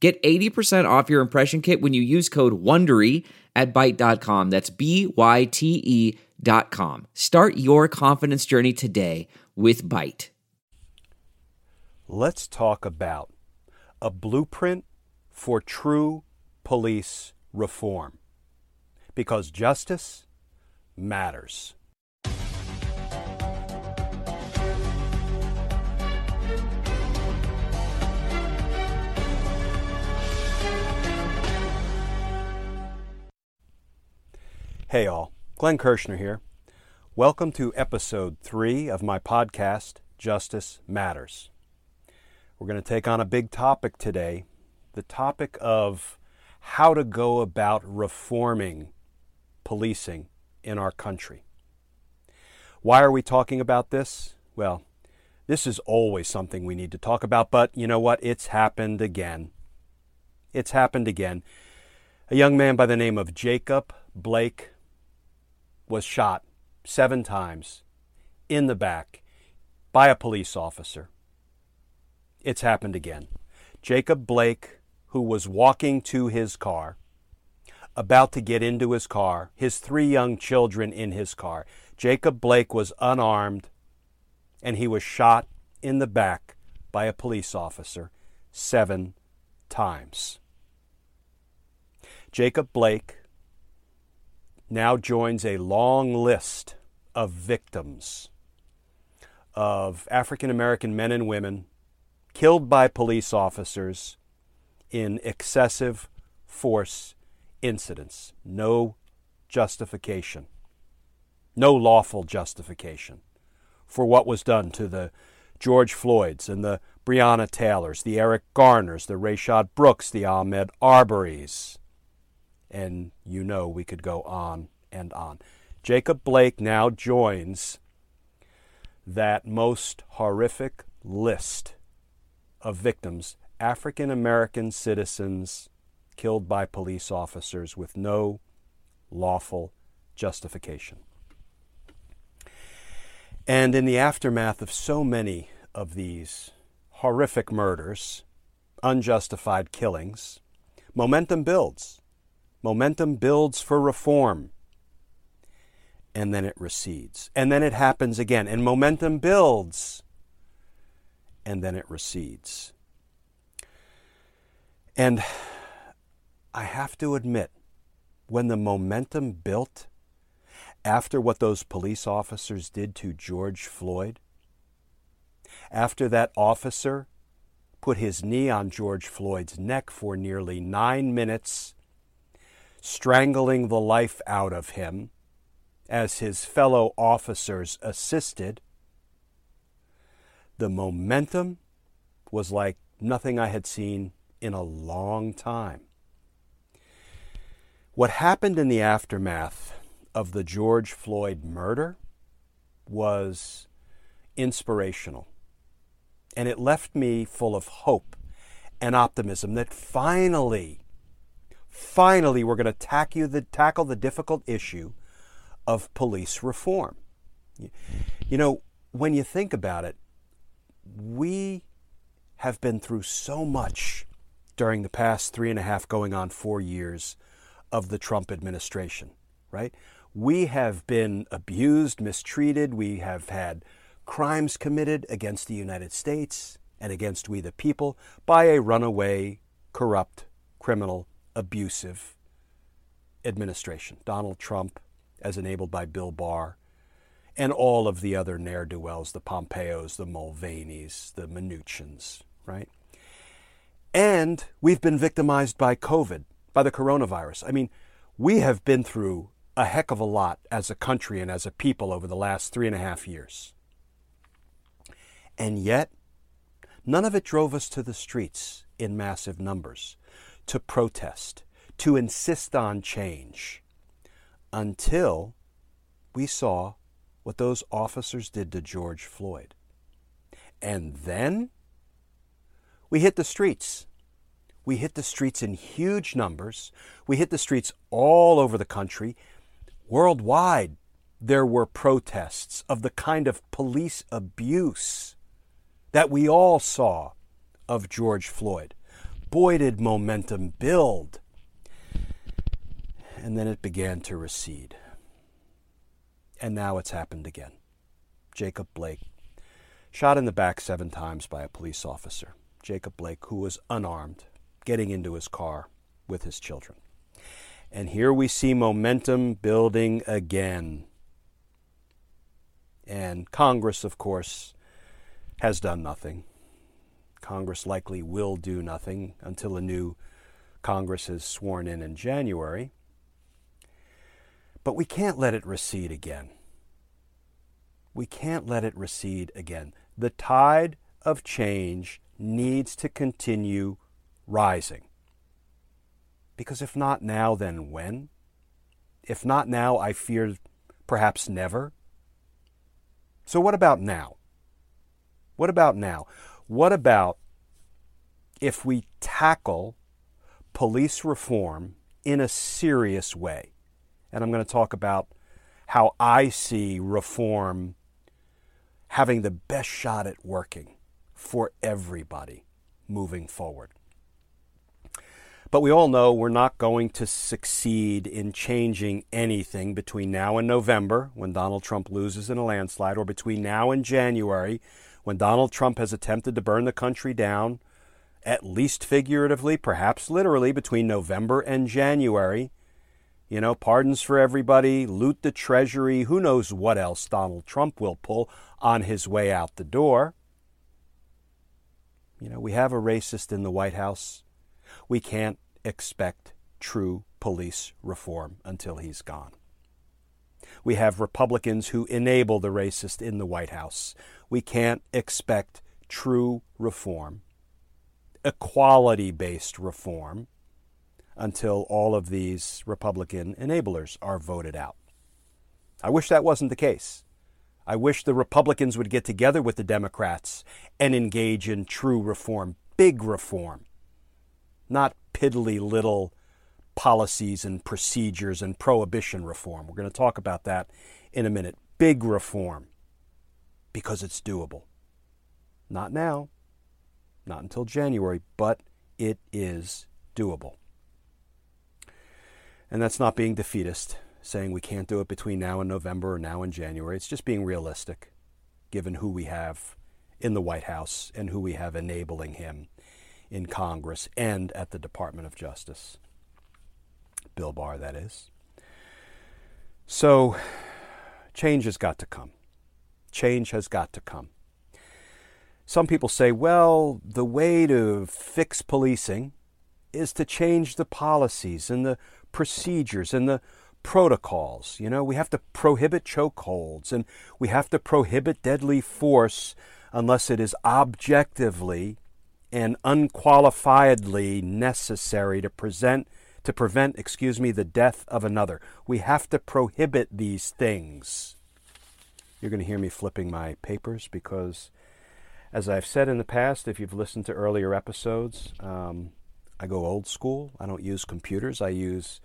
Get 80% off your impression kit when you use code WONDERY at Byte.com. That's B-Y-T-E dot com. Start your confidence journey today with Byte. Let's talk about a blueprint for true police reform. Because justice matters. Hey, all. Glenn Kirschner here. Welcome to episode three of my podcast, Justice Matters. We're going to take on a big topic today the topic of how to go about reforming policing in our country. Why are we talking about this? Well, this is always something we need to talk about, but you know what? It's happened again. It's happened again. A young man by the name of Jacob Blake was shot seven times in the back by a police officer. It's happened again. Jacob Blake, who was walking to his car, about to get into his car, his three young children in his car. Jacob Blake was unarmed and he was shot in the back by a police officer seven times. Jacob Blake now joins a long list of victims of African American men and women killed by police officers in excessive force incidents. No justification, no lawful justification for what was done to the George Floyds and the Breonna Taylors, the Eric Garners, the Rayshard Brooks, the Ahmaud Arbery's, and you know we could go on and on. Jacob Blake now joins that most horrific list of victims, African American citizens killed by police officers with no lawful justification. And in the aftermath of so many of these horrific murders, unjustified killings, momentum builds Momentum builds for reform. And then it recedes. And then it happens again. And momentum builds. And then it recedes. And I have to admit, when the momentum built after what those police officers did to George Floyd, after that officer put his knee on George Floyd's neck for nearly nine minutes strangling the life out of him as his fellow officers assisted, the momentum was like nothing I had seen in a long time. What happened in the aftermath of the George Floyd murder was inspirational. And it left me full of hope and optimism that finally finally, we're going to tackle the, tackle the difficult issue of police reform. You know, when you think about it, we have been through so much during the past three and a half, going on four years of the Trump administration, right? We have been abused, mistreated, we have had crimes committed against the United States and against we the people by a runaway, corrupt, criminal abusive administration. Donald Trump, as enabled by Bill Barr, and all of the other ne'er do wells, the Pompeos, the Mulvaneys, the Mnuchins, right? And we've been victimized by COVID, by the coronavirus. I mean, we have been through a heck of a lot as a country and as a people over the last three and a half years. And yet, none of it drove us to the streets in massive numbers to protest, to insist on change, until we saw what those officers did to George Floyd. And then we hit the streets. We hit the streets in huge numbers. We hit the streets all over the country. Worldwide, there were protests of the kind of police abuse that we all saw of George Floyd. Boy, did momentum build. And then it began to recede. And now it's happened again. Jacob Blake, shot in the back seven times by a police officer. Jacob Blake, who was unarmed, getting into his car with his children. And here we see momentum building again. And Congress, of course, has done nothing. Congress likely will do nothing until a new Congress is sworn in in January. But we can't let it recede again. We can't let it recede again. The tide of change needs to continue rising. Because if not now, then when? If not now, I fear perhaps never. So, what about now? What about now? What about if we tackle police reform in a serious way? And I'm going to talk about how I see reform having the best shot at working for everybody moving forward. But we all know we're not going to succeed in changing anything between now and November, when Donald Trump loses in a landslide, or between now and January, when Donald Trump has attempted to burn the country down, at least figuratively, perhaps literally, between November and January. You know, pardons for everybody, loot the treasury, who knows what else Donald Trump will pull on his way out the door. You know, we have a racist in the White House. We can't expect true police reform until he's gone. We have Republicans who enable the racist in the White House. We can't expect true reform, equality based reform, until all of these Republican enablers are voted out. I wish that wasn't the case. I wish the Republicans would get together with the Democrats and engage in true reform, big reform, not piddly little policies and procedures and prohibition reform. We're going to talk about that in a minute. Big reform because it's doable. Not now, not until January, but it is doable. And that's not being defeatist, saying we can't do it between now and November or now and January. It's just being realistic, given who we have in the White House and who we have enabling him in Congress and at the Department of Justice. Bill Barr, that is. So, change has got to come. Change has got to come. Some people say, well, the way to fix policing is to change the policies and the procedures and the protocols. You know, we have to prohibit chokeholds and we have to prohibit deadly force unless it is objectively and unqualifiedly necessary to present to prevent, excuse me, the death of another. We have to prohibit these things. You're going to hear me flipping my papers because, as I've said in the past, if you've listened to earlier episodes, um, I go old school. I don't use computers. I use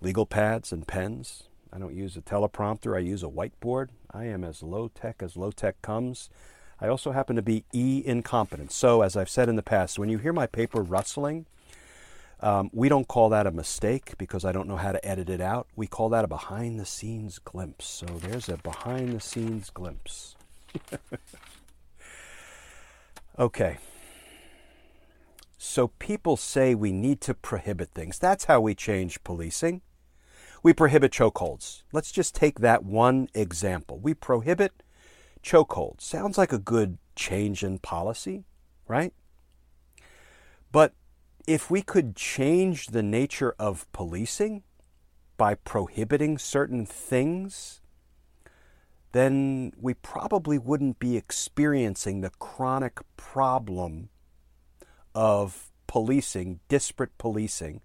legal pads and pens. I don't use a teleprompter. I use a whiteboard. I am as low tech as low tech comes. I also happen to be E incompetent. So, as I've said in the past, when you hear my paper rustling, um, we don't call that a mistake because I don't know how to edit it out. We call that a behind the scenes glimpse. So, there's a behind the scenes glimpse. okay. So, people say we need to prohibit things. That's how we change policing. We prohibit chokeholds. Let's just take that one example. We prohibit chokeholds. Sounds like a good change in policy, right? But if we could change the nature of policing by prohibiting certain things, then we probably wouldn't be experiencing the chronic problem of policing, disparate policing,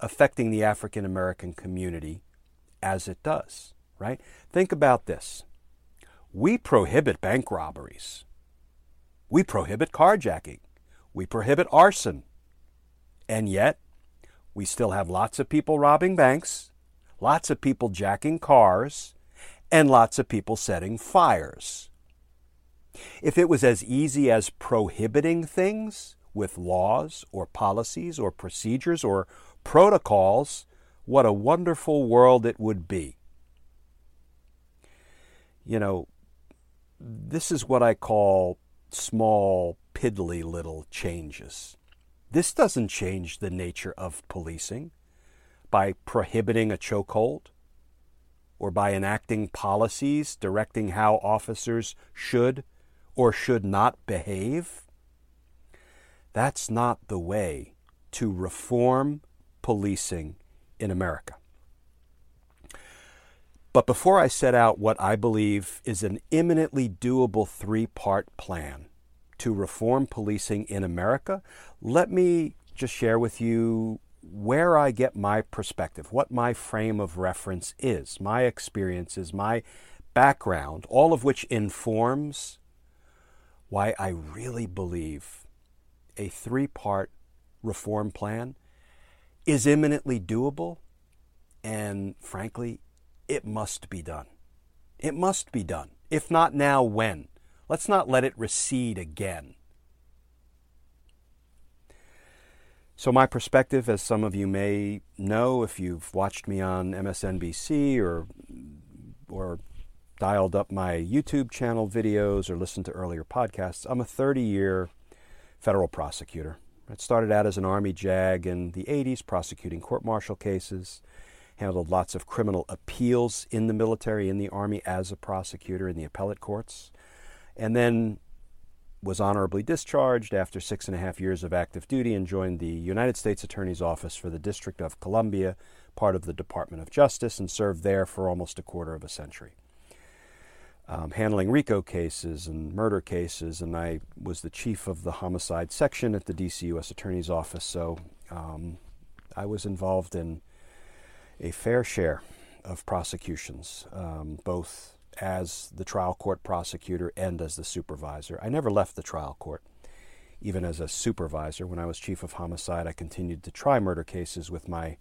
affecting the African American community as it does, right? Think about this. We prohibit bank robberies. We prohibit carjacking. We prohibit arson. And yet, we still have lots of people robbing banks, lots of people jacking cars, and lots of people setting fires. If it was as easy as prohibiting things with laws or policies or procedures or protocols, what a wonderful world it would be. You know, this is what I call small, piddly little changes. This doesn't change the nature of policing by prohibiting a chokehold or by enacting policies directing how officers should or should not behave. That's not the way to reform policing in America. But before I set out what I believe is an imminently doable three part plan to reform policing in America, let me just share with you where I get my perspective, what my frame of reference is, my experiences, my background, all of which informs why I really believe a three part reform plan is imminently doable and, frankly, it must be done. It must be done. If not now, when? Let's not let it recede again. So, my perspective, as some of you may know if you've watched me on MSNBC or, or dialed up my YouTube channel videos or listened to earlier podcasts, I'm a 30 year federal prosecutor. I started out as an Army JAG in the 80s, prosecuting court martial cases, handled lots of criminal appeals in the military, in the Army as a prosecutor in the appellate courts and then was honorably discharged after six and a half years of active duty and joined the United States Attorney's Office for the District of Columbia, part of the Department of Justice, and served there for almost a quarter of a century. Um, handling RICO cases and murder cases, and I was the chief of the homicide section at the DC U.S. Attorney's Office, so um, I was involved in a fair share of prosecutions, um, both as the trial court prosecutor and as the supervisor. I never left the trial court, even as a supervisor. When I was chief of homicide, I continued to try murder cases with my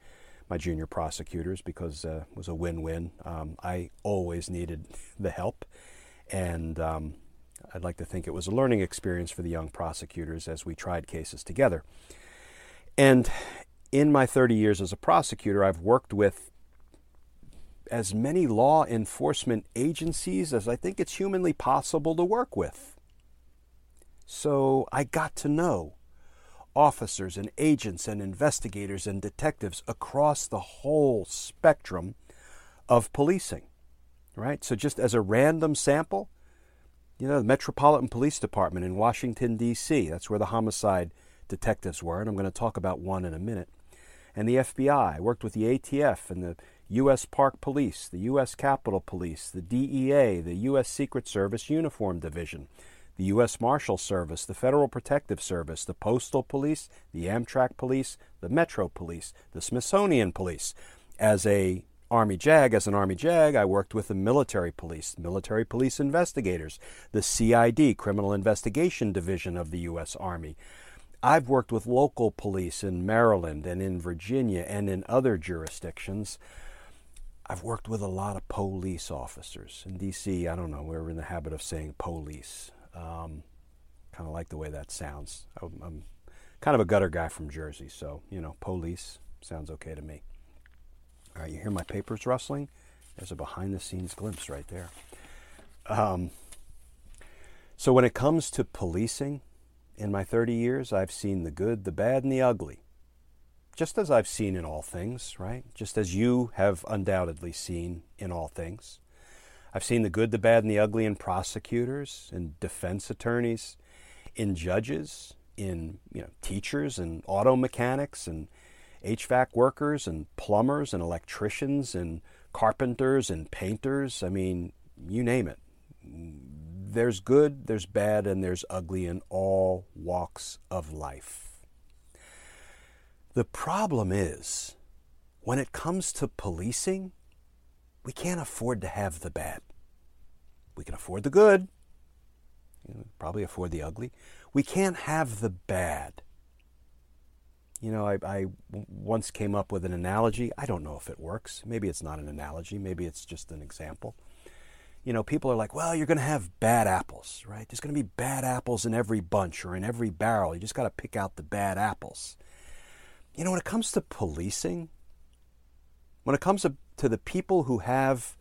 my junior prosecutors because uh, it was a win-win. Um, I always needed the help, and um, I'd like to think it was a learning experience for the young prosecutors as we tried cases together. And in my 30 years as a prosecutor, I've worked with as many law enforcement agencies as I think it's humanly possible to work with. So I got to know officers and agents and investigators and detectives across the whole spectrum of policing. Right? So just as a random sample, you know, the Metropolitan Police Department in Washington D.C., that's where the homicide detectives were, and I'm going to talk about one in a minute. And the FBI, worked with the ATF and the U.S. Park Police, the U.S. Capitol Police, the DEA, the U.S. Secret Service Uniform Division, the U.S. Marshal Service, the Federal Protective Service, the Postal Police, the Amtrak Police, the Metro Police, the Smithsonian Police. As a Army JAG, as an Army JAG, I worked with the military police, military police investigators, the CID, Criminal Investigation Division of the U.S. Army. I've worked with local police in Maryland and in Virginia and in other jurisdictions. I've worked with a lot of police officers. In D.C., I don't know, we're in the habit of saying police. Um, kind of like the way that sounds. I'm, I'm, kind of a gutter guy from Jersey, so, you know, police sounds okay to me. All right, you hear my papers rustling? There's a behind the scenes glimpse right there. Um, so, when it comes to policing, in my 30 years, I've seen the good, the bad, and the ugly just as I've seen in all things, right? Just as you have undoubtedly seen in all things. I've seen the good, the bad, and the ugly in prosecutors, in defense attorneys, in judges, in you know, teachers and auto mechanics and HVAC workers and plumbers and electricians and carpenters and painters. I mean, you name it. There's good, there's bad, and there's ugly in all walks of life. The problem is, when it comes to policing, we can't afford to have the bad. We can afford the good, you know, probably afford the ugly. We can't have the bad. You know, I, I once came up with an analogy. I don't know if it works. Maybe it's not an analogy. Maybe it's just an example. You know, people are like, well, you're going to have bad apples, right? There's going to be bad apples in every bunch or in every barrel. You just got to pick out the bad apples. You know, when it comes to policing, when it comes to, to the people who have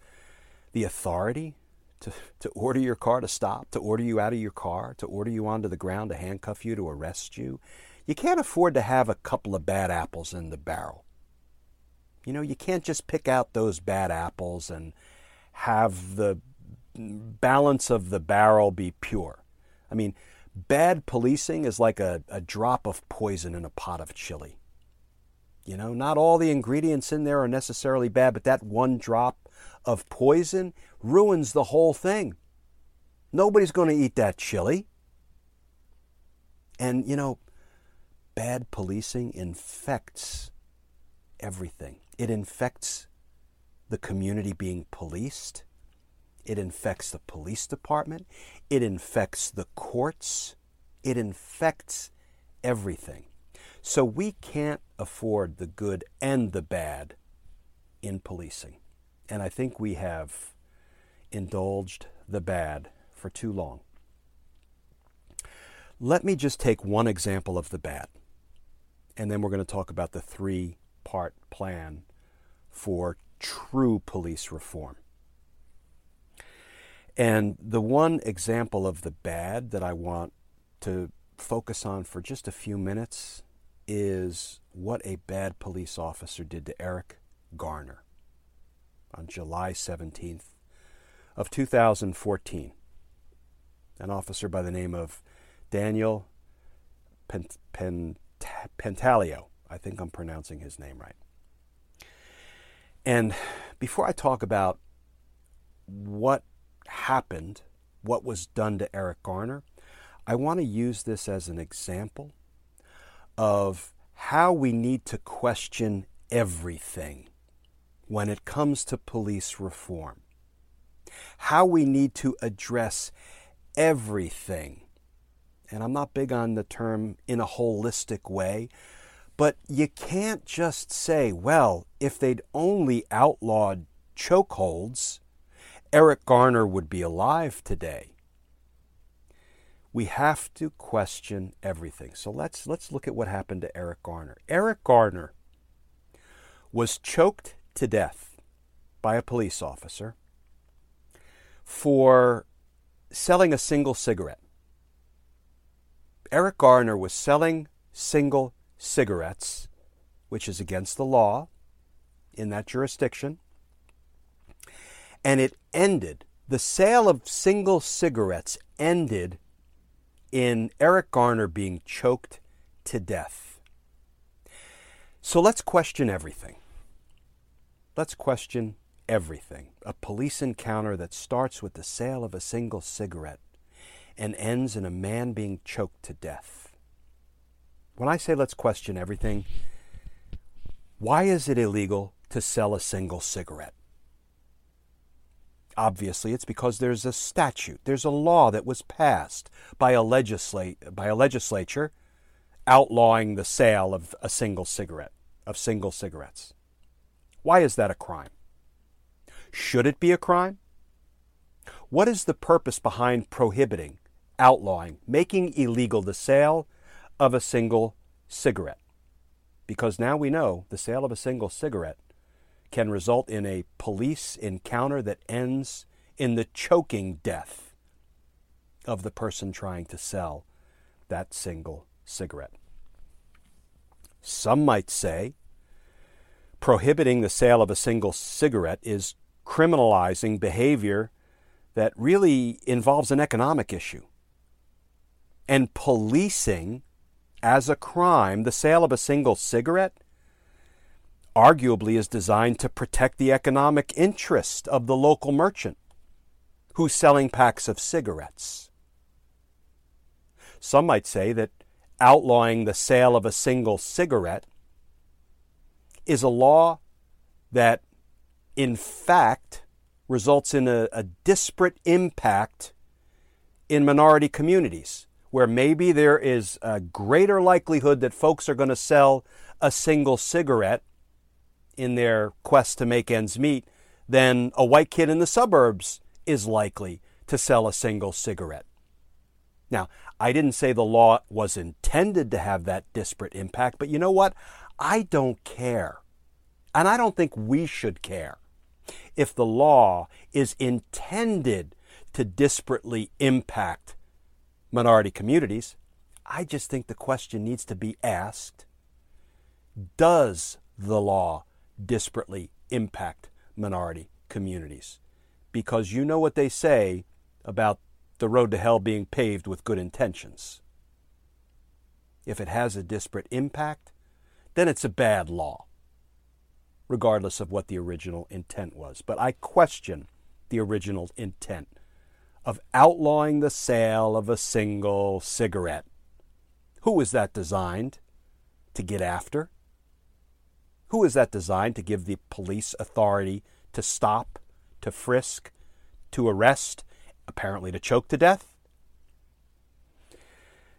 the authority to, to order your car to stop, to order you out of your car, to order you onto the ground, to handcuff you, to arrest you, you can't afford to have a couple of bad apples in the barrel. You know, you can't just pick out those bad apples and have the balance of the barrel be pure. I mean, bad policing is like a, a drop of poison in a pot of chili. You know, not all the ingredients in there are necessarily bad, but that one drop of poison ruins the whole thing. Nobody's going to eat that chili. And, you know, bad policing infects everything. It infects the community being policed. It infects the police department. It infects the courts. It infects everything. So we can't afford the good and the bad in policing. And I think we have indulged the bad for too long. Let me just take one example of the bad, and then we're going to talk about the three part plan for true police reform. And the one example of the bad that I want to focus on for just a few minutes is what a bad police officer did to Eric Garner on July 17th of 2014. An officer by the name of Daniel Pent- Pent- Pantaleo. I think I'm pronouncing his name right. And before I talk about what happened, what was done to Eric Garner, I want to use this as an example of how we need to question everything when it comes to police reform. How we need to address everything. And I'm not big on the term in a holistic way, but you can't just say, well, if they'd only outlawed chokeholds, Eric Garner would be alive today. We have to question everything. So let's let's look at what happened to Eric Garner. Eric Garner was choked to death by a police officer for selling a single cigarette. Eric Garner was selling single cigarettes, which is against the law in that jurisdiction. And it ended, the sale of single cigarettes ended in Eric Garner being choked to death. So let's question everything. Let's question everything. A police encounter that starts with the sale of a single cigarette and ends in a man being choked to death. When I say let's question everything, why is it illegal to sell a single cigarette? Obviously, it's because there's a statute, there's a law that was passed by a, legislate, by a legislature outlawing the sale of a single cigarette, of single cigarettes. Why is that a crime? Should it be a crime? What is the purpose behind prohibiting, outlawing, making illegal the sale of a single cigarette? Because now we know the sale of a single cigarette can result in a police encounter that ends in the choking death of the person trying to sell that single cigarette. Some might say prohibiting the sale of a single cigarette is criminalizing behavior that really involves an economic issue. And policing as a crime the sale of a single cigarette arguably is designed to protect the economic interest of the local merchant who's selling packs of cigarettes. Some might say that outlawing the sale of a single cigarette is a law that, in fact, results in a, a disparate impact in minority communities where maybe there is a greater likelihood that folks are going to sell a single cigarette in their quest to make ends meet than a white kid in the suburbs is likely to sell a single cigarette. Now, I didn't say the law was intended to have that disparate impact, but you know what? I don't care. And I don't think we should care if the law is intended to disparately impact minority communities. I just think the question needs to be asked Does the law disparately impact minority communities? Because you know what they say about the road to hell being paved with good intentions. If it has a disparate impact, then it's a bad law, regardless of what the original intent was. But I question the original intent of outlawing the sale of a single cigarette. Who was that designed to get after? Who is that designed to give the police authority to stop, to frisk, to arrest, apparently to choke to death?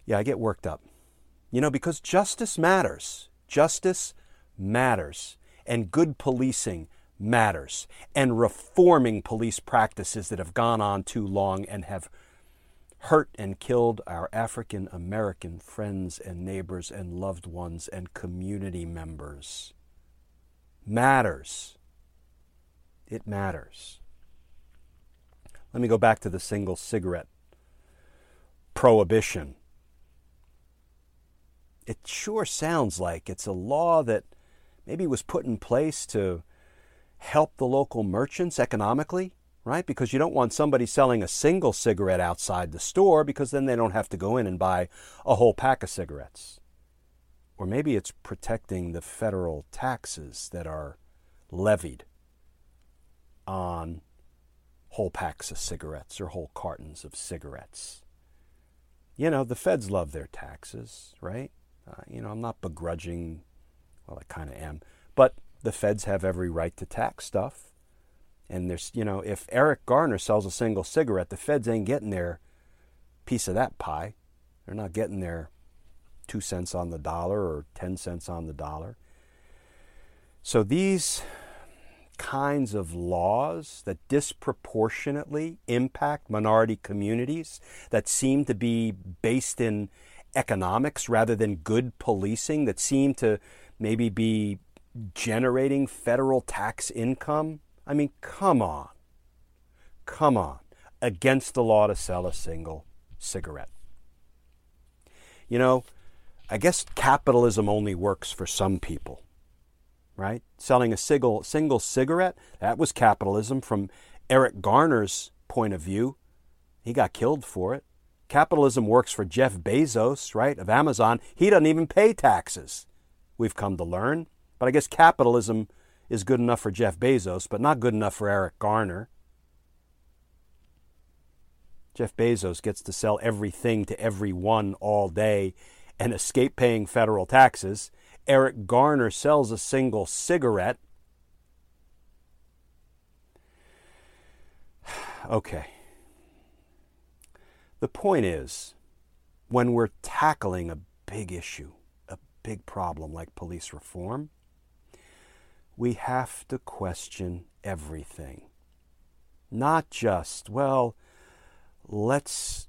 Yeah, I get worked up. You know, because justice matters. Justice matters. And good policing matters. And reforming police practices that have gone on too long and have hurt and killed our African American friends and neighbors and loved ones and community members matters. It matters. Let me go back to the single cigarette prohibition. It sure sounds like it's a law that maybe was put in place to help the local merchants economically, right? Because you don't want somebody selling a single cigarette outside the store because then they don't have to go in and buy a whole pack of cigarettes. Or maybe it's protecting the federal taxes that are levied on whole packs of cigarettes or whole cartons of cigarettes. You know, the feds love their taxes, right? Uh, you know, I'm not begrudging, well, I kind of am, but the feds have every right to tax stuff. And there's, you know, if Eric Garner sells a single cigarette, the feds ain't getting their piece of that pie. They're not getting their two cents on the dollar or 10 cents on the dollar. So these kinds of laws that disproportionately impact minority communities that seem to be based in economics rather than good policing that seem to maybe be generating federal tax income? I mean, come on. Come on. Against the law to sell a single cigarette. You know, I guess capitalism only works for some people right? Selling a single, single cigarette, that was capitalism from Eric Garner's point of view. He got killed for it. Capitalism works for Jeff Bezos, right, of Amazon. He doesn't even pay taxes, we've come to learn. But I guess capitalism is good enough for Jeff Bezos, but not good enough for Eric Garner. Jeff Bezos gets to sell everything to everyone all day and escape paying federal taxes. Eric Garner sells a single cigarette. okay. The point is, when we're tackling a big issue, a big problem like police reform, we have to question everything. Not just, well, let's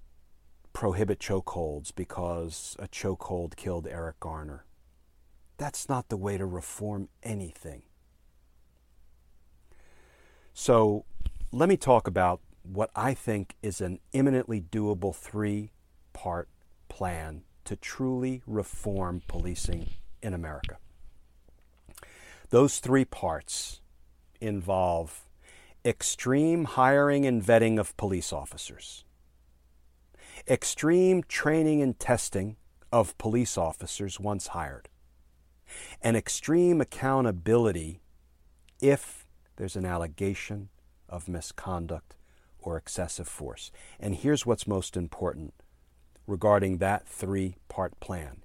prohibit chokeholds because a chokehold killed Eric Garner. That's not the way to reform anything. So let me talk about what I think is an imminently doable three part plan to truly reform policing in America. Those three parts involve extreme hiring and vetting of police officers, extreme training and testing of police officers once hired, and extreme accountability if there's an allegation of misconduct or excessive force. And here's what's most important regarding that three part plan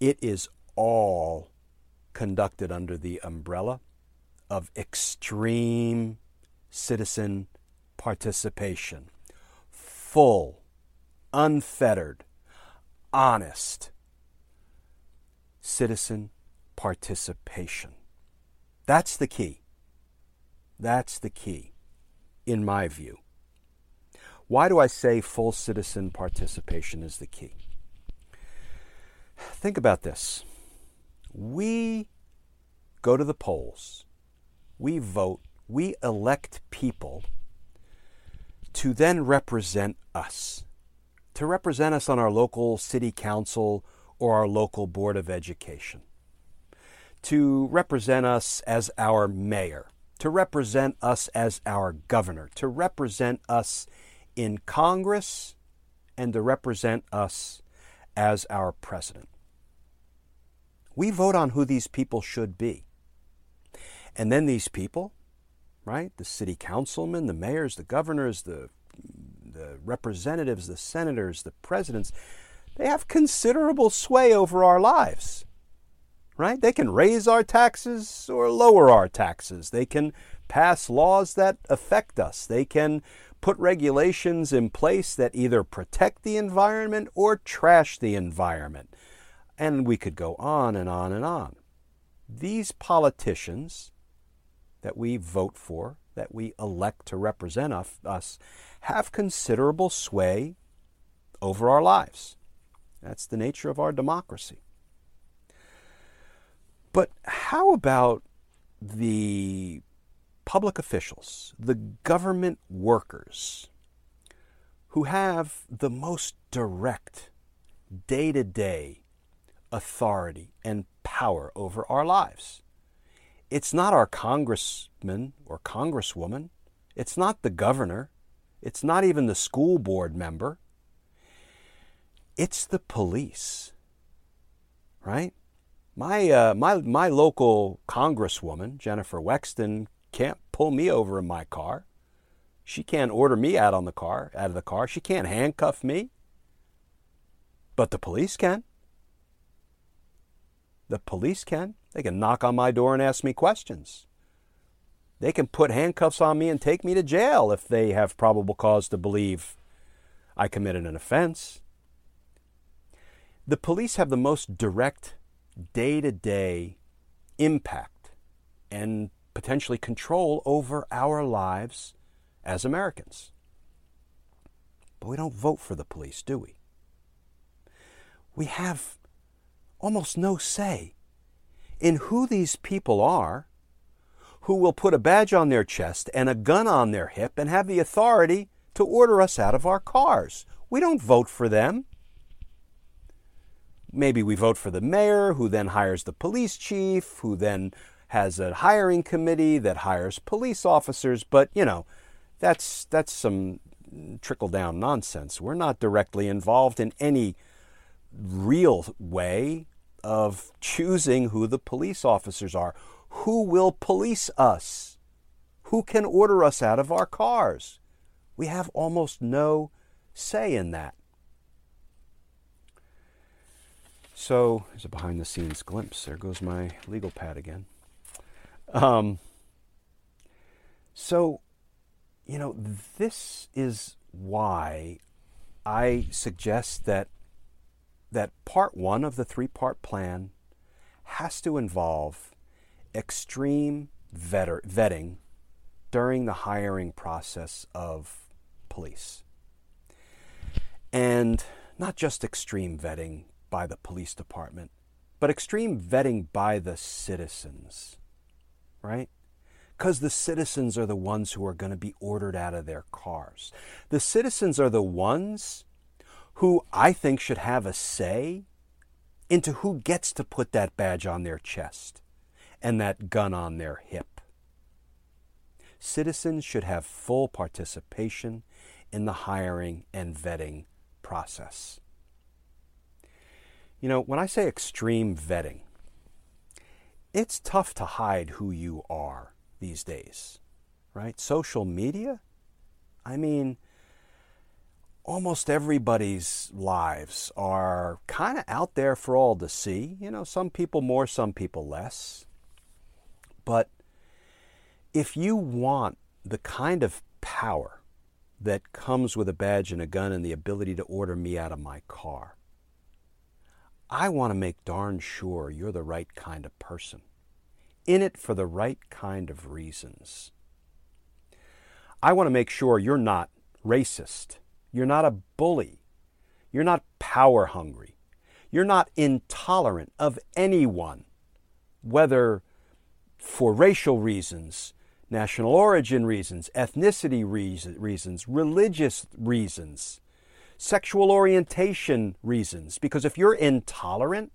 it is all conducted under the umbrella of extreme citizen participation. Full, unfettered, honest citizen participation. That's the key. That's the key, in my view. Why do I say full citizen participation is the key? Think about this. We go to the polls, we vote, we elect people to then represent us, to represent us on our local city council or our local board of education, to represent us as our mayor, to represent us as our governor, to represent us in Congress, and to represent us as our president. We vote on who these people should be. And then these people, right, the city councilmen, the mayors, the governors, the, the representatives, the senators, the presidents, they have considerable sway over our lives. Right? They can raise our taxes or lower our taxes. They can pass laws that affect us. They can put regulations in place that either protect the environment or trash the environment. And we could go on and on and on. These politicians that we vote for, that we elect to represent us, have considerable sway over our lives. That's the nature of our democracy. But how about the public officials, the government workers who have the most direct, day to day authority and power over our lives? It's not our congressman or congresswoman. It's not the governor. It's not even the school board member. It's the police, right? My, uh, my, my local congresswoman, Jennifer Wexton, can't pull me over in my car. She can't order me out on the car, out of the car. She can't handcuff me. But the police can. The police can. They can knock on my door and ask me questions. They can put handcuffs on me and take me to jail if they have probable cause to believe I committed an offense. The police have the most direct, day to day impact and potentially control over our lives as Americans. But we don't vote for the police, do we? We have almost no say in who these people are who will put a badge on their chest and a gun on their hip and have the authority to order us out of our cars. We don't vote for them. Maybe we vote for the mayor, who then hires the police chief, who then has a hiring committee that hires police officers. But, you know, that's, that's some trickle down nonsense. We're not directly involved in any real way of choosing who the police officers are. Who will police us? Who can order us out of our cars? We have almost no say in that. So, there's a behind the scenes glimpse. There goes my legal pad again. Um, so, you know, this is why I suggest that that part one of the three part plan has to involve extreme vetter, vetting during the hiring process of police. And not just extreme vetting by the police department, but extreme vetting by the citizens, right? Because the citizens are the ones who are going to be ordered out of their cars. The citizens are the ones who I think should have a say into who gets to put that badge on their chest and that gun on their hip. Citizens should have full participation in the hiring and vetting process. You know, when I say extreme vetting, it's tough to hide who you are these days, right? Social media, I mean, almost everybody's lives are kind of out there for all to see. You know, some people more, some people less. But if you want the kind of power that comes with a badge and a gun and the ability to order me out of my car, I want to make darn sure you're the right kind of person, in it for the right kind of reasons. I want to make sure you're not racist, you're not a bully, you're not power hungry, you're not intolerant of anyone, whether for racial reasons, national origin reasons, ethnicity reasons, religious reasons sexual orientation reasons. Because if you're intolerant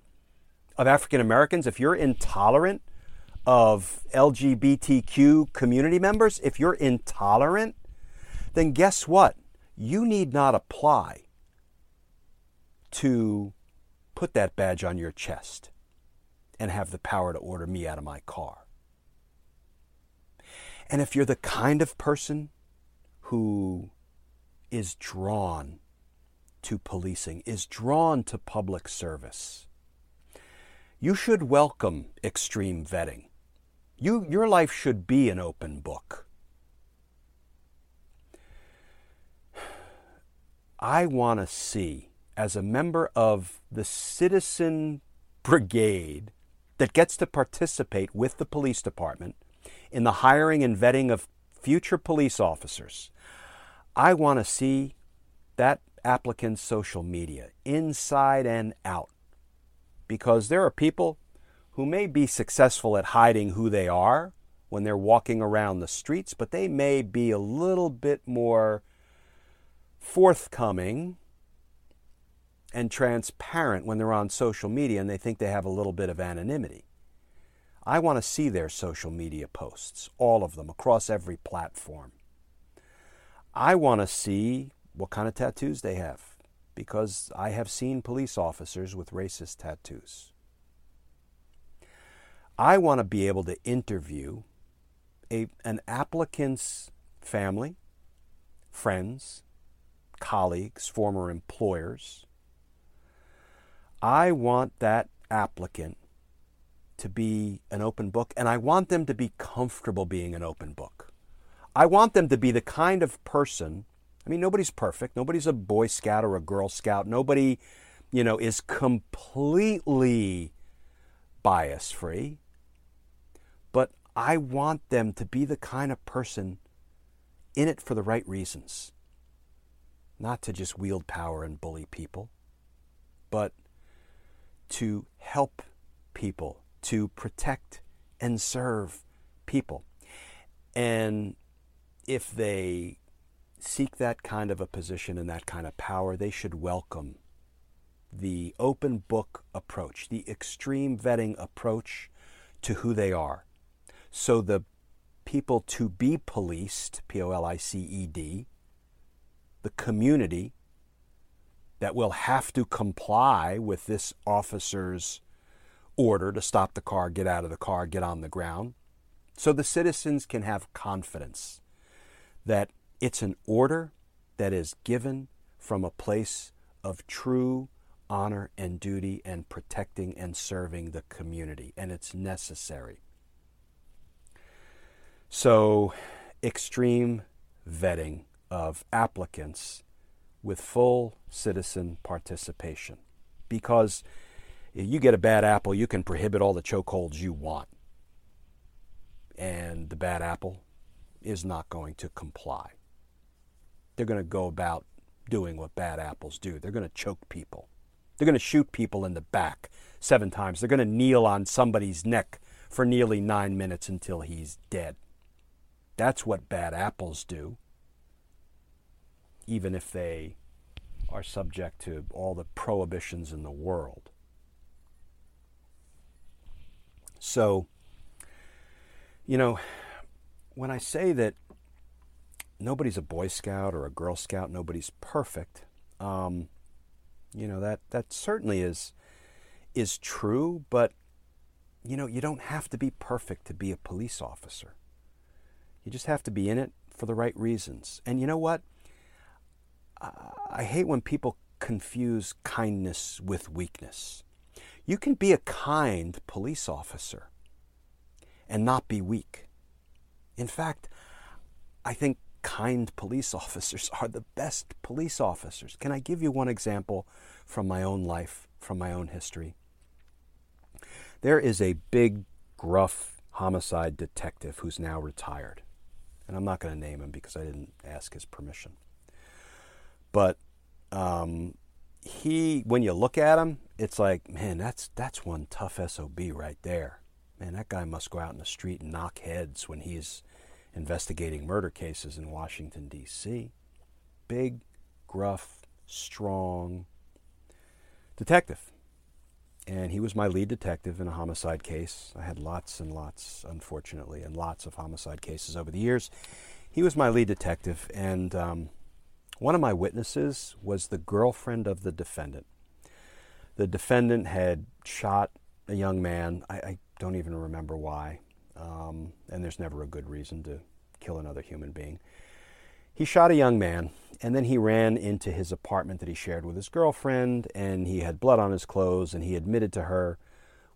of African Americans, if you're intolerant of LGBTQ community members, if you're intolerant, then guess what? You need not apply to put that badge on your chest and have the power to order me out of my car. And if you're the kind of person who is drawn to policing, is drawn to public service. You should welcome extreme vetting. You, your life should be an open book. I want to see, as a member of the citizen brigade that gets to participate with the police department in the hiring and vetting of future police officers, I want to see that applicants' social media, inside and out. Because there are people who may be successful at hiding who they are when they're walking around the streets, but they may be a little bit more forthcoming and transparent when they're on social media and they think they have a little bit of anonymity. I want to see their social media posts, all of them, across every platform. I want to see what kind of tattoos they have because I have seen police officers with racist tattoos. I want to be able to interview a, an applicant's family, friends, colleagues, former employers. I want that applicant to be an open book, and I want them to be comfortable being an open book. I want them to be the kind of person I mean, nobody's perfect. Nobody's a Boy Scout or a Girl Scout. Nobody, you know, is completely bias free. But I want them to be the kind of person in it for the right reasons. Not to just wield power and bully people, but to help people, to protect and serve people. And if they seek that kind of a position and that kind of power, they should welcome the open book approach, the extreme vetting approach to who they are. So the people to be policed, P O L I C E D, the community that will have to comply with this officer's order to stop the car, get out of the car, get on the ground. So the citizens can have confidence that it's an order that is given from a place of true honor and duty and protecting and serving the community, and it's necessary. So, extreme vetting of applicants with full citizen participation. Because if you get a bad apple, you can prohibit all the chokeholds you want. And the bad apple is not going to comply they're going to go about doing what bad apples do. They're going to choke people. They're going to shoot people in the back seven times. They're going to kneel on somebody's neck for nearly nine minutes until he's dead. That's what bad apples do, even if they are subject to all the prohibitions in the world. So, you know, when I say that nobody's a Boy Scout or a Girl Scout. Nobody's perfect. Um, you know that that certainly is is true, but you know you don't have to be perfect to be a police officer. You just have to be in it for the right reasons. And you know what? I hate when people confuse kindness with weakness. You can be a kind police officer and not be weak. In fact, I think kind police officers are the best police officers. Can I give you one example from my own life, from my own history? There is a big, gruff homicide detective who's now retired. And I'm not going to name him because I didn't ask his permission. But um, he, when you look at him, it's like, man, that's that's one tough sob right there. Man, that guy must go out in the street and knock heads when he's investigating murder cases in Washington D.C. Big, gruff, strong detective. And he was my lead detective in a homicide case. I had lots and lots, unfortunately, and lots of homicide cases over the years. He was my lead detective, and um, one of my witnesses was the girlfriend of the defendant. The defendant had shot a young man. I, I don't even remember why, um, and there's never a good reason to kill another human being. He shot a young man, and then he ran into his apartment that he shared with his girlfriend, and he had blood on his clothes, and he admitted to her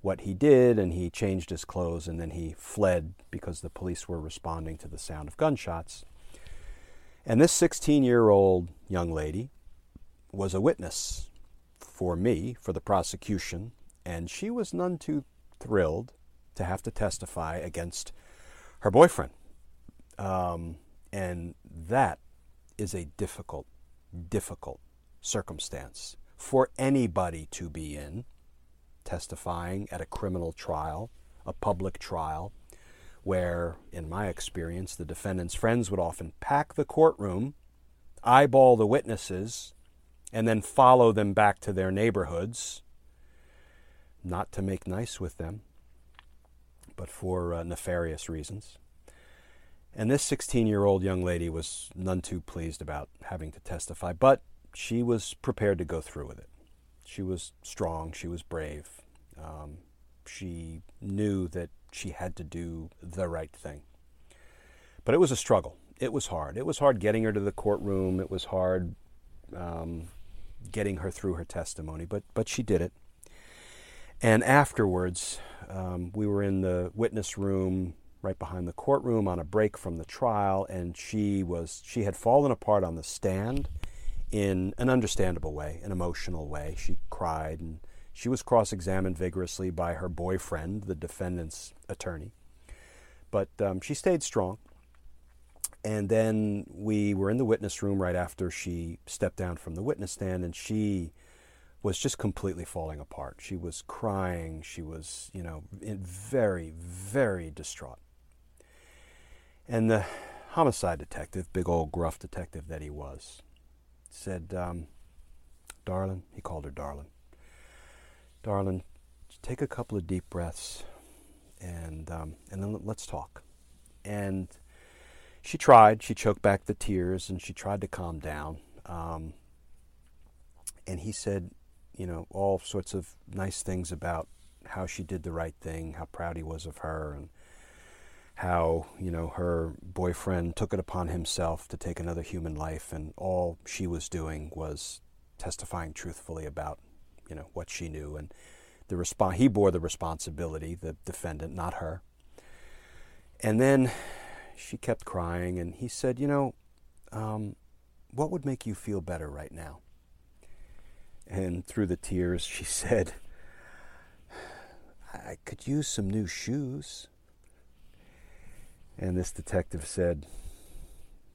what he did, and he changed his clothes, and then he fled because the police were responding to the sound of gunshots. And this 16 year old young lady was a witness for me, for the prosecution, and she was none too thrilled to have to testify against her boyfriend. Um, and that is a difficult, difficult circumstance for anybody to be in, testifying at a criminal trial, a public trial, where, in my experience, the defendant's friends would often pack the courtroom, eyeball the witnesses, and then follow them back to their neighborhoods, not to make nice with them, but for uh, nefarious reasons. And this 16 year old young lady was none too pleased about having to testify, but she was prepared to go through with it. She was strong, she was brave. Um, she knew that she had to do the right thing. But it was a struggle. It was hard. It was hard getting her to the courtroom. It was hard um, getting her through her testimony, but, but she did it. And afterwards, um, we were in the witness room right behind the courtroom on a break from the trial, and she was she had fallen apart on the stand in an understandable way, an emotional way. She cried and she was cross examined vigorously by her boyfriend, the defendant's attorney. But um, she stayed strong. And then we were in the witness room right after she stepped down from the witness stand, and she was just completely falling apart. She was crying. She was, you know, very, very distraught. And the homicide detective, big old gruff detective that he was, said, um, Darlin, he called her Darlin, darling, take a couple of deep breaths and, um, and then let's talk. And she tried. She choked back the tears and she tried to calm down. Um, and he said, you know, all sorts of nice things about how she did the right thing, how proud he was of her, and how, you know, her boyfriend took it upon himself to take another human life, and all she was doing was testifying truthfully about you know what she knew, and the resp- he bore the responsibility, the defendant, not her. And then she kept crying, and he said, "You know, um, what would make you feel better right now?" And through the tears, she said, "I could use some new shoes." And this detective said,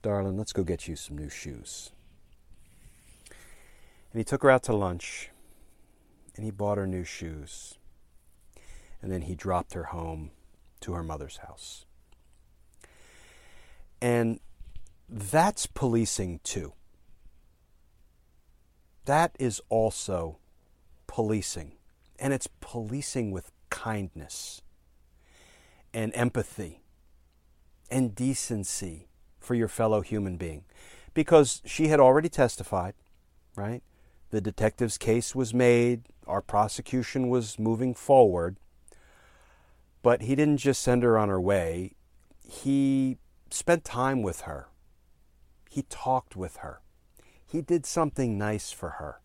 Darling, let's go get you some new shoes. And he took her out to lunch and he bought her new shoes. And then he dropped her home to her mother's house. And that's policing too. That is also policing. And it's policing with kindness and empathy and decency for your fellow human being. Because she had already testified, right? The detective's case was made, our prosecution was moving forward, but he didn't just send her on her way. He spent time with her. He talked with her. He did something nice for her.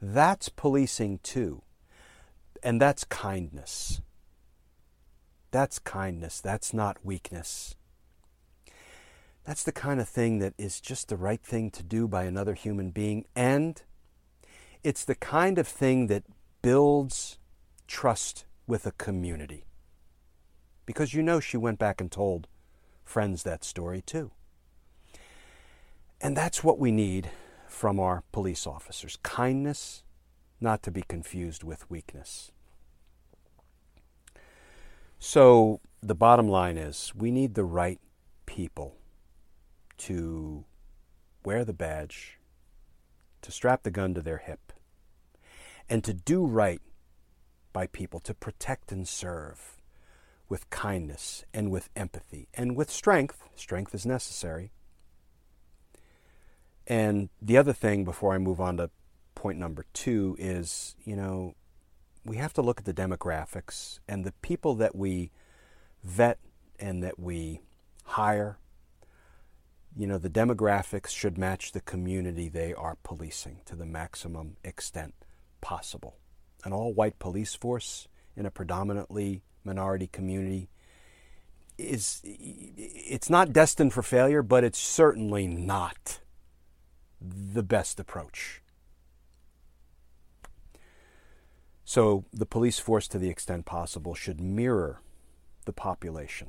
That's policing too. And that's kindness. That's kindness. That's not weakness. That's the kind of thing that is just the right thing to do by another human being. And it's the kind of thing that builds trust with a community. Because you know she went back and told friends that story too. And that's what we need from our police officers kindness, not to be confused with weakness. So, the bottom line is we need the right people to wear the badge, to strap the gun to their hip, and to do right by people, to protect and serve with kindness and with empathy and with strength. Strength is necessary. And the other thing before I move on to point number two is, you know, we have to look at the demographics and the people that we vet and that we hire. You know, the demographics should match the community they are policing to the maximum extent possible. An all white police force in a predominantly minority community is it's not destined for failure, but it's certainly not the best approach. So the police force, to the extent possible, should mirror the population.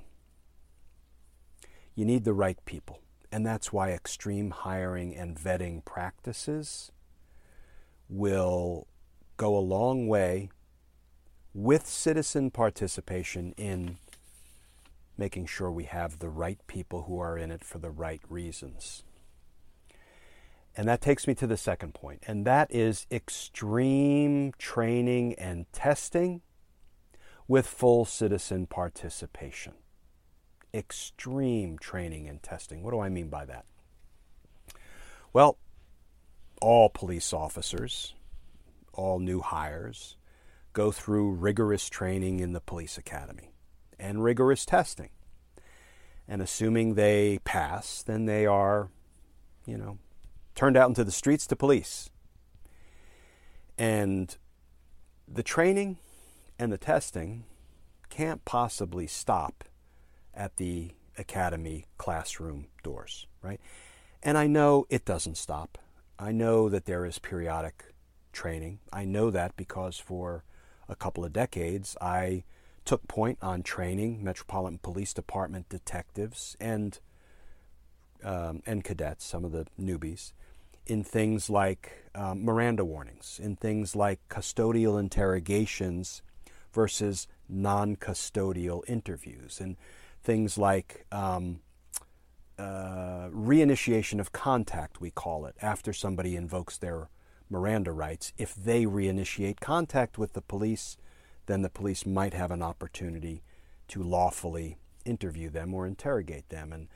You need the right people, and that's why extreme hiring and vetting practices will go a long way with citizen participation in making sure we have the right people who are in it for the right reasons. And that takes me to the second point, and that is extreme training and testing with full citizen participation. Extreme training and testing. What do I mean by that? Well, all police officers, all new hires, go through rigorous training in the police academy and rigorous testing. And assuming they pass, then they are, you know, turned out into the streets to police. And the training and the testing can't possibly stop at the academy classroom doors, right? And I know it doesn't stop. I know that there is periodic training. I know that because for a couple of decades I took point on training Metropolitan Police Department detectives and um, and cadets, some of the newbies, in things like um, Miranda warnings, in things like custodial interrogations versus non custodial interviews, and things like um, uh, reinitiation of contact, we call it, after somebody invokes their Miranda rights. If they reinitiate contact with the police, then the police might have an opportunity to lawfully interview them or interrogate them, and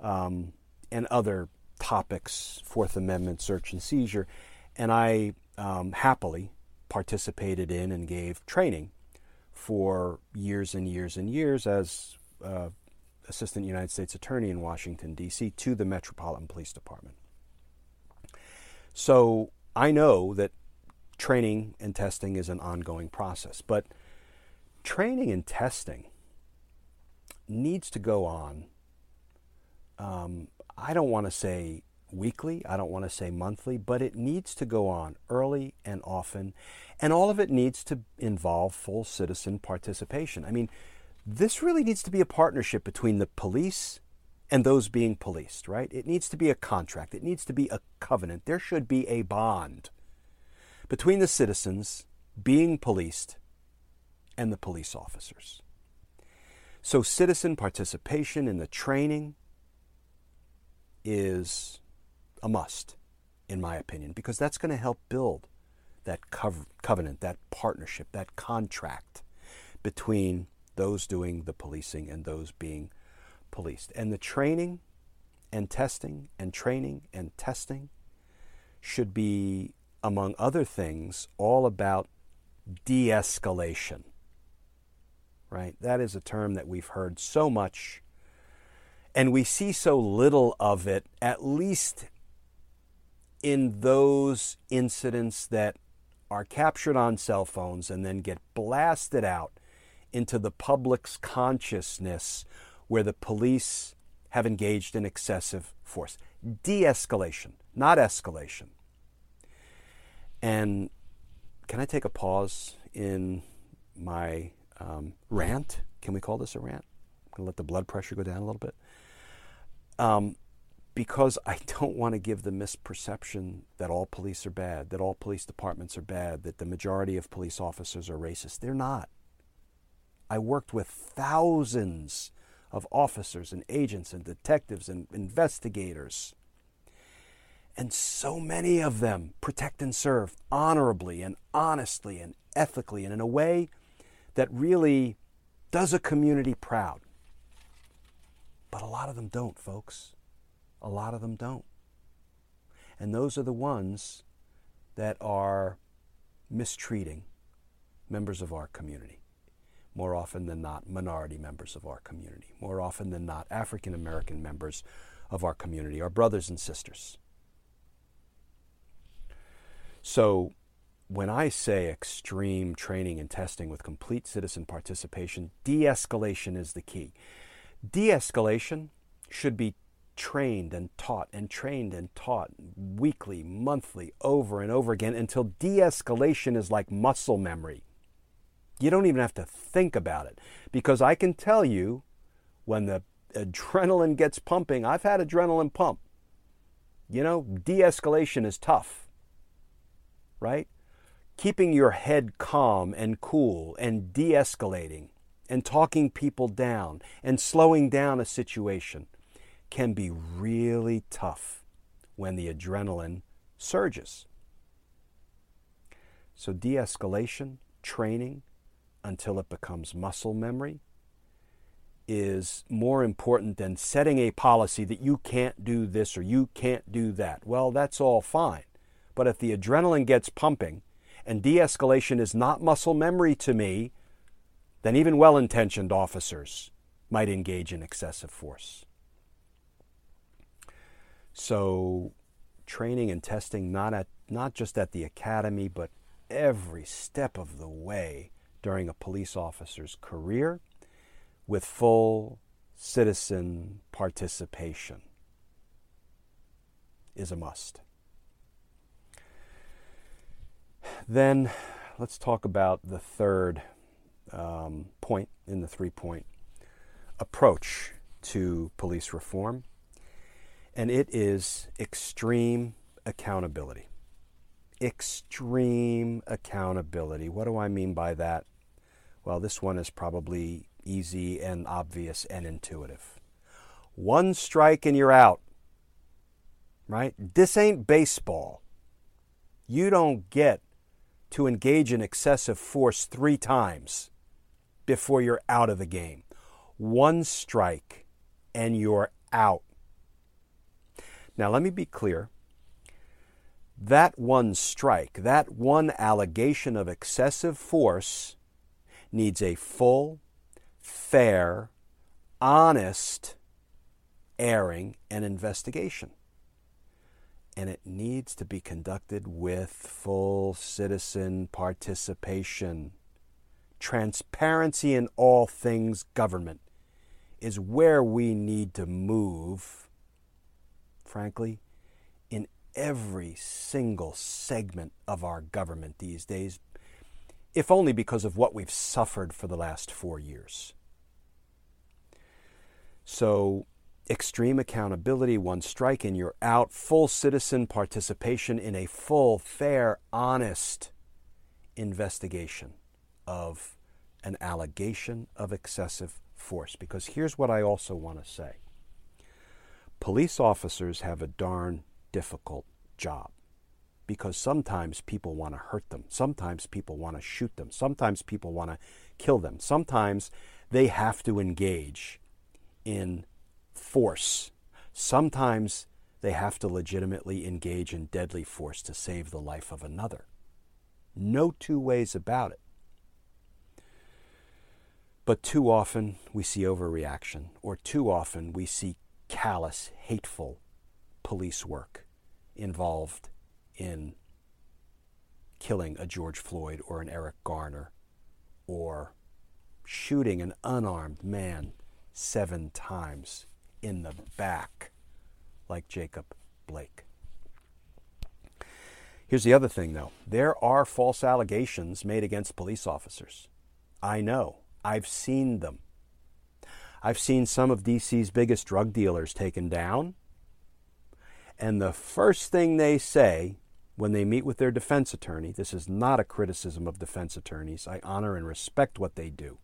um, and other topics, Fourth Amendment search and seizure, and I um, happily participated in and gave training for years and years and years as uh, Assistant United States Attorney in Washington, D.C., to the Metropolitan Police Department. So I know that training and testing is an ongoing process, but training and testing needs to go on um, I don't want to say weekly, I don't want to say monthly, but it needs to go on early and often. And all of it needs to involve full citizen participation. I mean, this really needs to be a partnership between the police and those being policed, right? It needs to be a contract, it needs to be a covenant. There should be a bond between the citizens being policed and the police officers. So, citizen participation in the training, is a must, in my opinion, because that's going to help build that covenant, that partnership, that contract between those doing the policing and those being policed. And the training and testing and training and testing should be, among other things, all about de escalation. Right? That is a term that we've heard so much and we see so little of it, at least in those incidents that are captured on cell phones and then get blasted out into the public's consciousness where the police have engaged in excessive force. De escalation, not escalation. And can I take a pause in my um, rant? Can we call this a rant? I'm going to let the blood pressure go down a little bit. Um, because I don't want to give the misperception that all police are bad, that all police departments are bad, that the majority of police officers are racist. They're not. I worked with thousands of officers and agents and detectives and investigators. And so many of them protect and serve honorably and honestly and ethically and in a way that really does a community proud. But a lot of them don't, folks. A lot of them don't. And those are the ones that are mistreating members of our community more often than not, minority members of our community, more often than not, African American members of our community, our brothers and sisters. So, when I say extreme training and testing with complete citizen participation, de escalation is the key. De escalation should be trained and taught and trained and taught weekly, monthly, over and over again until de escalation is like muscle memory. You don't even have to think about it because I can tell you when the adrenaline gets pumping, I've had adrenaline pump. You know, de escalation is tough, right? Keeping your head calm and cool and de escalating and talking people down and slowing down a situation can be really tough when the adrenaline surges. So, de escalation, training, until it becomes muscle memory is more important than setting a policy that you can't do this or you can't do that. Well, that's all fine. But if the adrenaline gets pumping and de escalation is not muscle memory to me, then even well intentioned officers might engage in excessive force. So, training and testing not, at, not just at the academy, but every step of the way during a police officer's career with full citizen participation is a must. Then let's talk about the third um, point in the three point approach to police reform, and it is extreme accountability. Extreme accountability. What do I mean by that? Well, this one is probably easy and obvious and intuitive. One strike and you're out. Right? This ain't baseball. You don't get to engage in excessive force three times before you're out of the game. One strike and you're out. Now, let me be clear. That one strike, that one allegation of excessive force needs a full, fair, honest airing and investigation. And it needs to be conducted with full citizen participation. Transparency in all things government is where we need to move, frankly, in every single segment of our government these days if only because of what we've suffered for the last four years. So, extreme accountability, one strike and you're out, full citizen participation in a full, fair, honest investigation of an allegation of excessive force. Because here's what I also want to say police officers have a darn difficult job because sometimes people want to hurt them. Sometimes people want to shoot them. Sometimes people want to kill them. Sometimes they have to engage in force. Sometimes they have to legitimately engage in deadly force to save the life of another. No two ways about it. But too often we see overreaction, or too often we see callous, hateful police work involved in killing a George Floyd or an Eric Garner or shooting an unarmed man seven times in the back like Jacob Blake. Here's the other thing, though there are false allegations made against police officers. I know. I've seen them. I've seen some of DC's biggest drug dealers taken down. And the first thing they say when they meet with their defense attorney, this is not a criticism of defense attorneys. I honor and respect what they do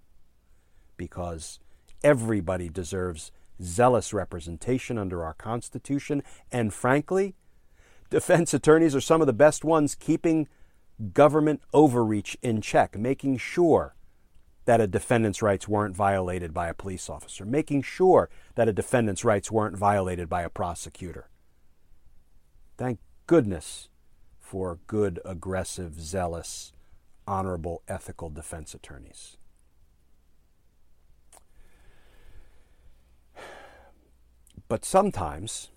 because everybody deserves zealous representation under our Constitution. And frankly, defense attorneys are some of the best ones keeping government overreach in check, making sure that a defendant's rights weren't violated by a police officer, making sure that a defendant's rights weren't violated by a prosecutor. Thank goodness for good, aggressive, zealous, honorable, ethical defense attorneys. But sometimes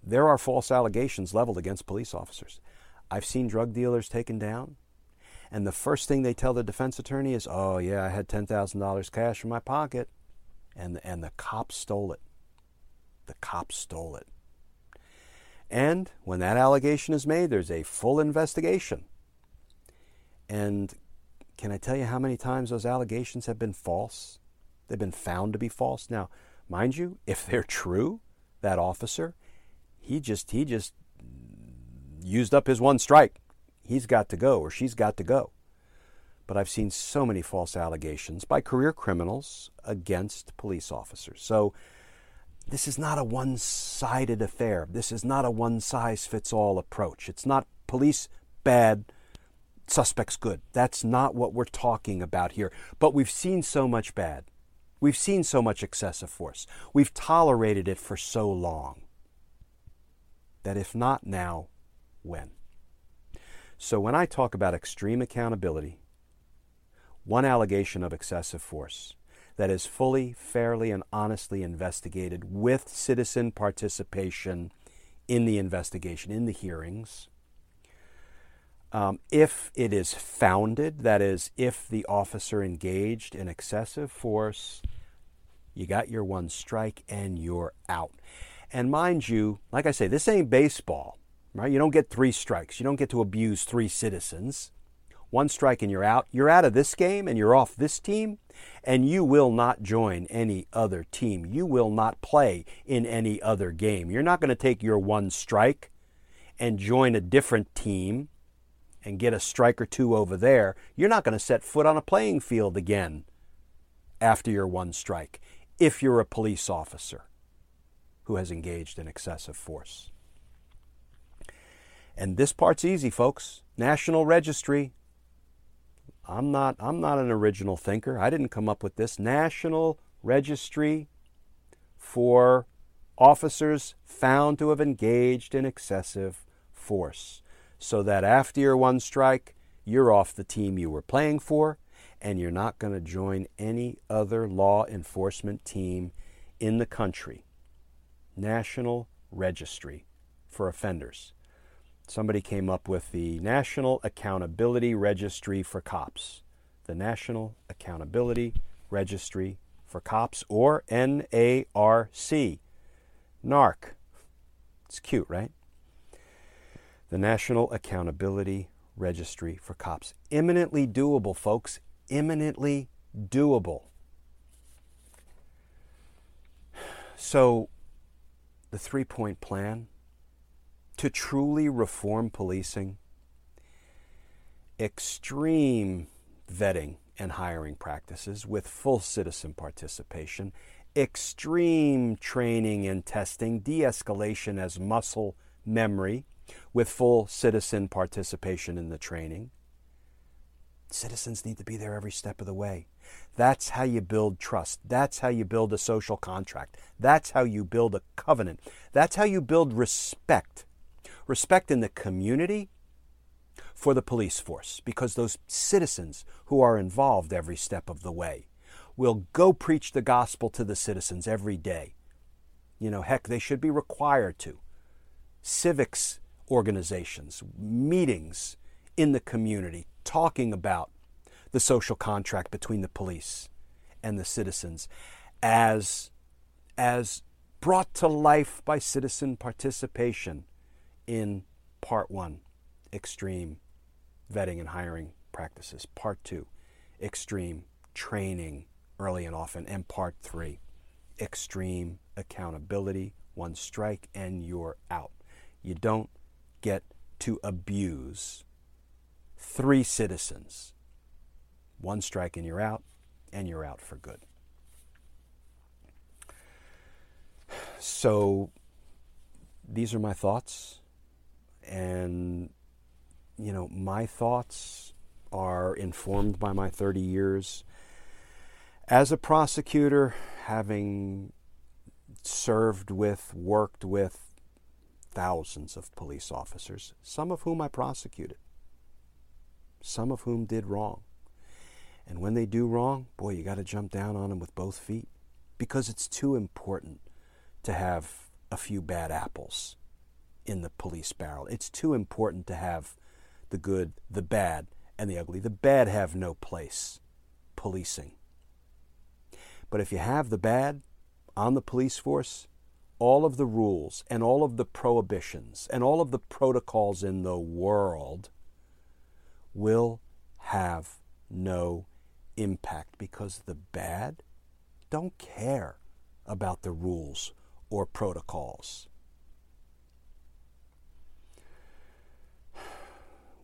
there are false allegations leveled against police officers. I've seen drug dealers taken down, and the first thing they tell the defense attorney is, "Oh yeah, I had ten thousand dollars cash in my pocket," and and the cop stole it. The cop stole it. And when that allegation is made, there's a full investigation. And can I tell you how many times those allegations have been false? They've been found to be false. Now, mind you, if they're true, that officer, he just he just used up his one strike. He's got to go or she's got to go. But I've seen so many false allegations by career criminals against police officers. So this is not a one sided affair. This is not a one size fits all approach. It's not police bad, suspects good. That's not what we're talking about here. But we've seen so much bad. We've seen so much excessive force. We've tolerated it for so long that if not now, when? So when I talk about extreme accountability, one allegation of excessive force, that is fully, fairly, and honestly investigated with citizen participation in the investigation, in the hearings. Um, if it is founded, that is, if the officer engaged in excessive force, you got your one strike and you're out. And mind you, like I say, this ain't baseball, right? You don't get three strikes. You don't get to abuse three citizens one strike and you're out. You're out of this game and you're off this team, and you will not join any other team. You will not play in any other game. You're not going to take your one strike and join a different team and get a strike or two over there. You're not going to set foot on a playing field again after your one strike if you're a police officer who has engaged in excessive force. And this part's easy, folks. National Registry, I'm not, I'm not an original thinker. I didn't come up with this. National Registry for officers found to have engaged in excessive force. So that after your one strike, you're off the team you were playing for, and you're not going to join any other law enforcement team in the country. National Registry for Offenders somebody came up with the National Accountability Registry for Cops. The National Accountability Registry for Cops, or NARC. NARC. It's cute, right? The National Accountability Registry for Cops. Imminently doable, folks. Imminently doable. So, the three point plan to truly reform policing, extreme vetting and hiring practices with full citizen participation, extreme training and testing, de escalation as muscle memory with full citizen participation in the training. Citizens need to be there every step of the way. That's how you build trust. That's how you build a social contract. That's how you build a covenant. That's how you build respect respect in the community for the police force because those citizens who are involved every step of the way will go preach the gospel to the citizens every day. You know, heck, they should be required to. Civics organizations, meetings in the community, talking about the social contract between the police and the citizens as, as brought to life by citizen participation in part one, extreme vetting and hiring practices, part two, extreme training early and often, and part three, extreme accountability, one strike and you're out. You don't get to abuse three citizens. One strike and you're out, and you're out for good. So these are my thoughts. And, you know, my thoughts are informed by my 30 years as a prosecutor, having served with, worked with thousands of police officers, some of whom I prosecuted, some of whom did wrong. And when they do wrong, boy, you got to jump down on them with both feet because it's too important to have a few bad apples in the police barrel. It's too important to have the good, the bad, and the ugly. The bad have no place policing. But if you have the bad on the police force, all of the rules and all of the prohibitions and all of the protocols in the world will have no impact because the bad don't care about the rules or protocols.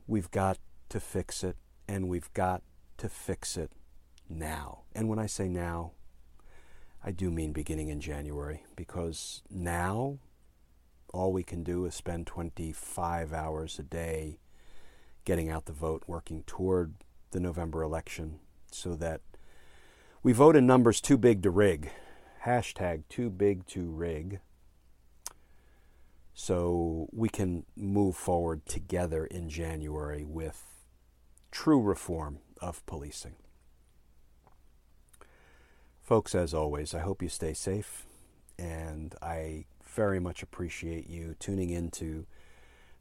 We've got to fix it, and we've got to fix it now. And when I say now, I do mean beginning in January, because now all we can do is spend 25 hours a day getting out the vote, working toward the November election, so that we vote in numbers too big to rig. Hashtag too big to rig. So we can move forward together in January with true reform of policing. Folks, as always, I hope you stay safe, and I very much appreciate you tuning into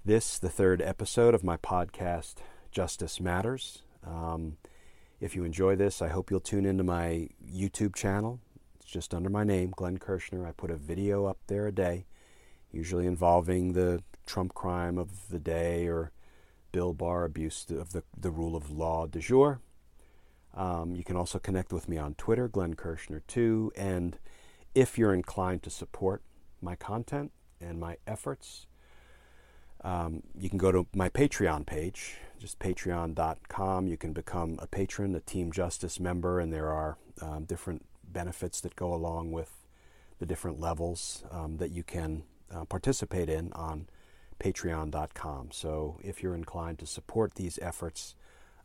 this, the third episode of my podcast, Justice Matters. Um, if you enjoy this, I hope you'll tune into my YouTube channel. It's just under my name, Glenn Kirschner. I put a video up there a day, usually involving the Trump crime of the day or Bill Barr abuse of the, the rule of law du jour. Um, you can also connect with me on Twitter, Glenn Kirschner 2. And if you're inclined to support my content and my efforts, um, you can go to my Patreon page, just patreon.com. You can become a patron, a Team Justice member, and there are um, different benefits that go along with the different levels um, that you can uh, participate in on patreon.com. So if you're inclined to support these efforts,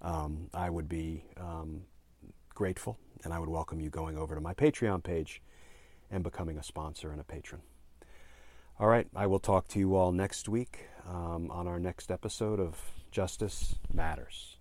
um, I would be um, grateful and I would welcome you going over to my Patreon page and becoming a sponsor and a patron. All right, I will talk to you all next week um, on our next episode of Justice Matters.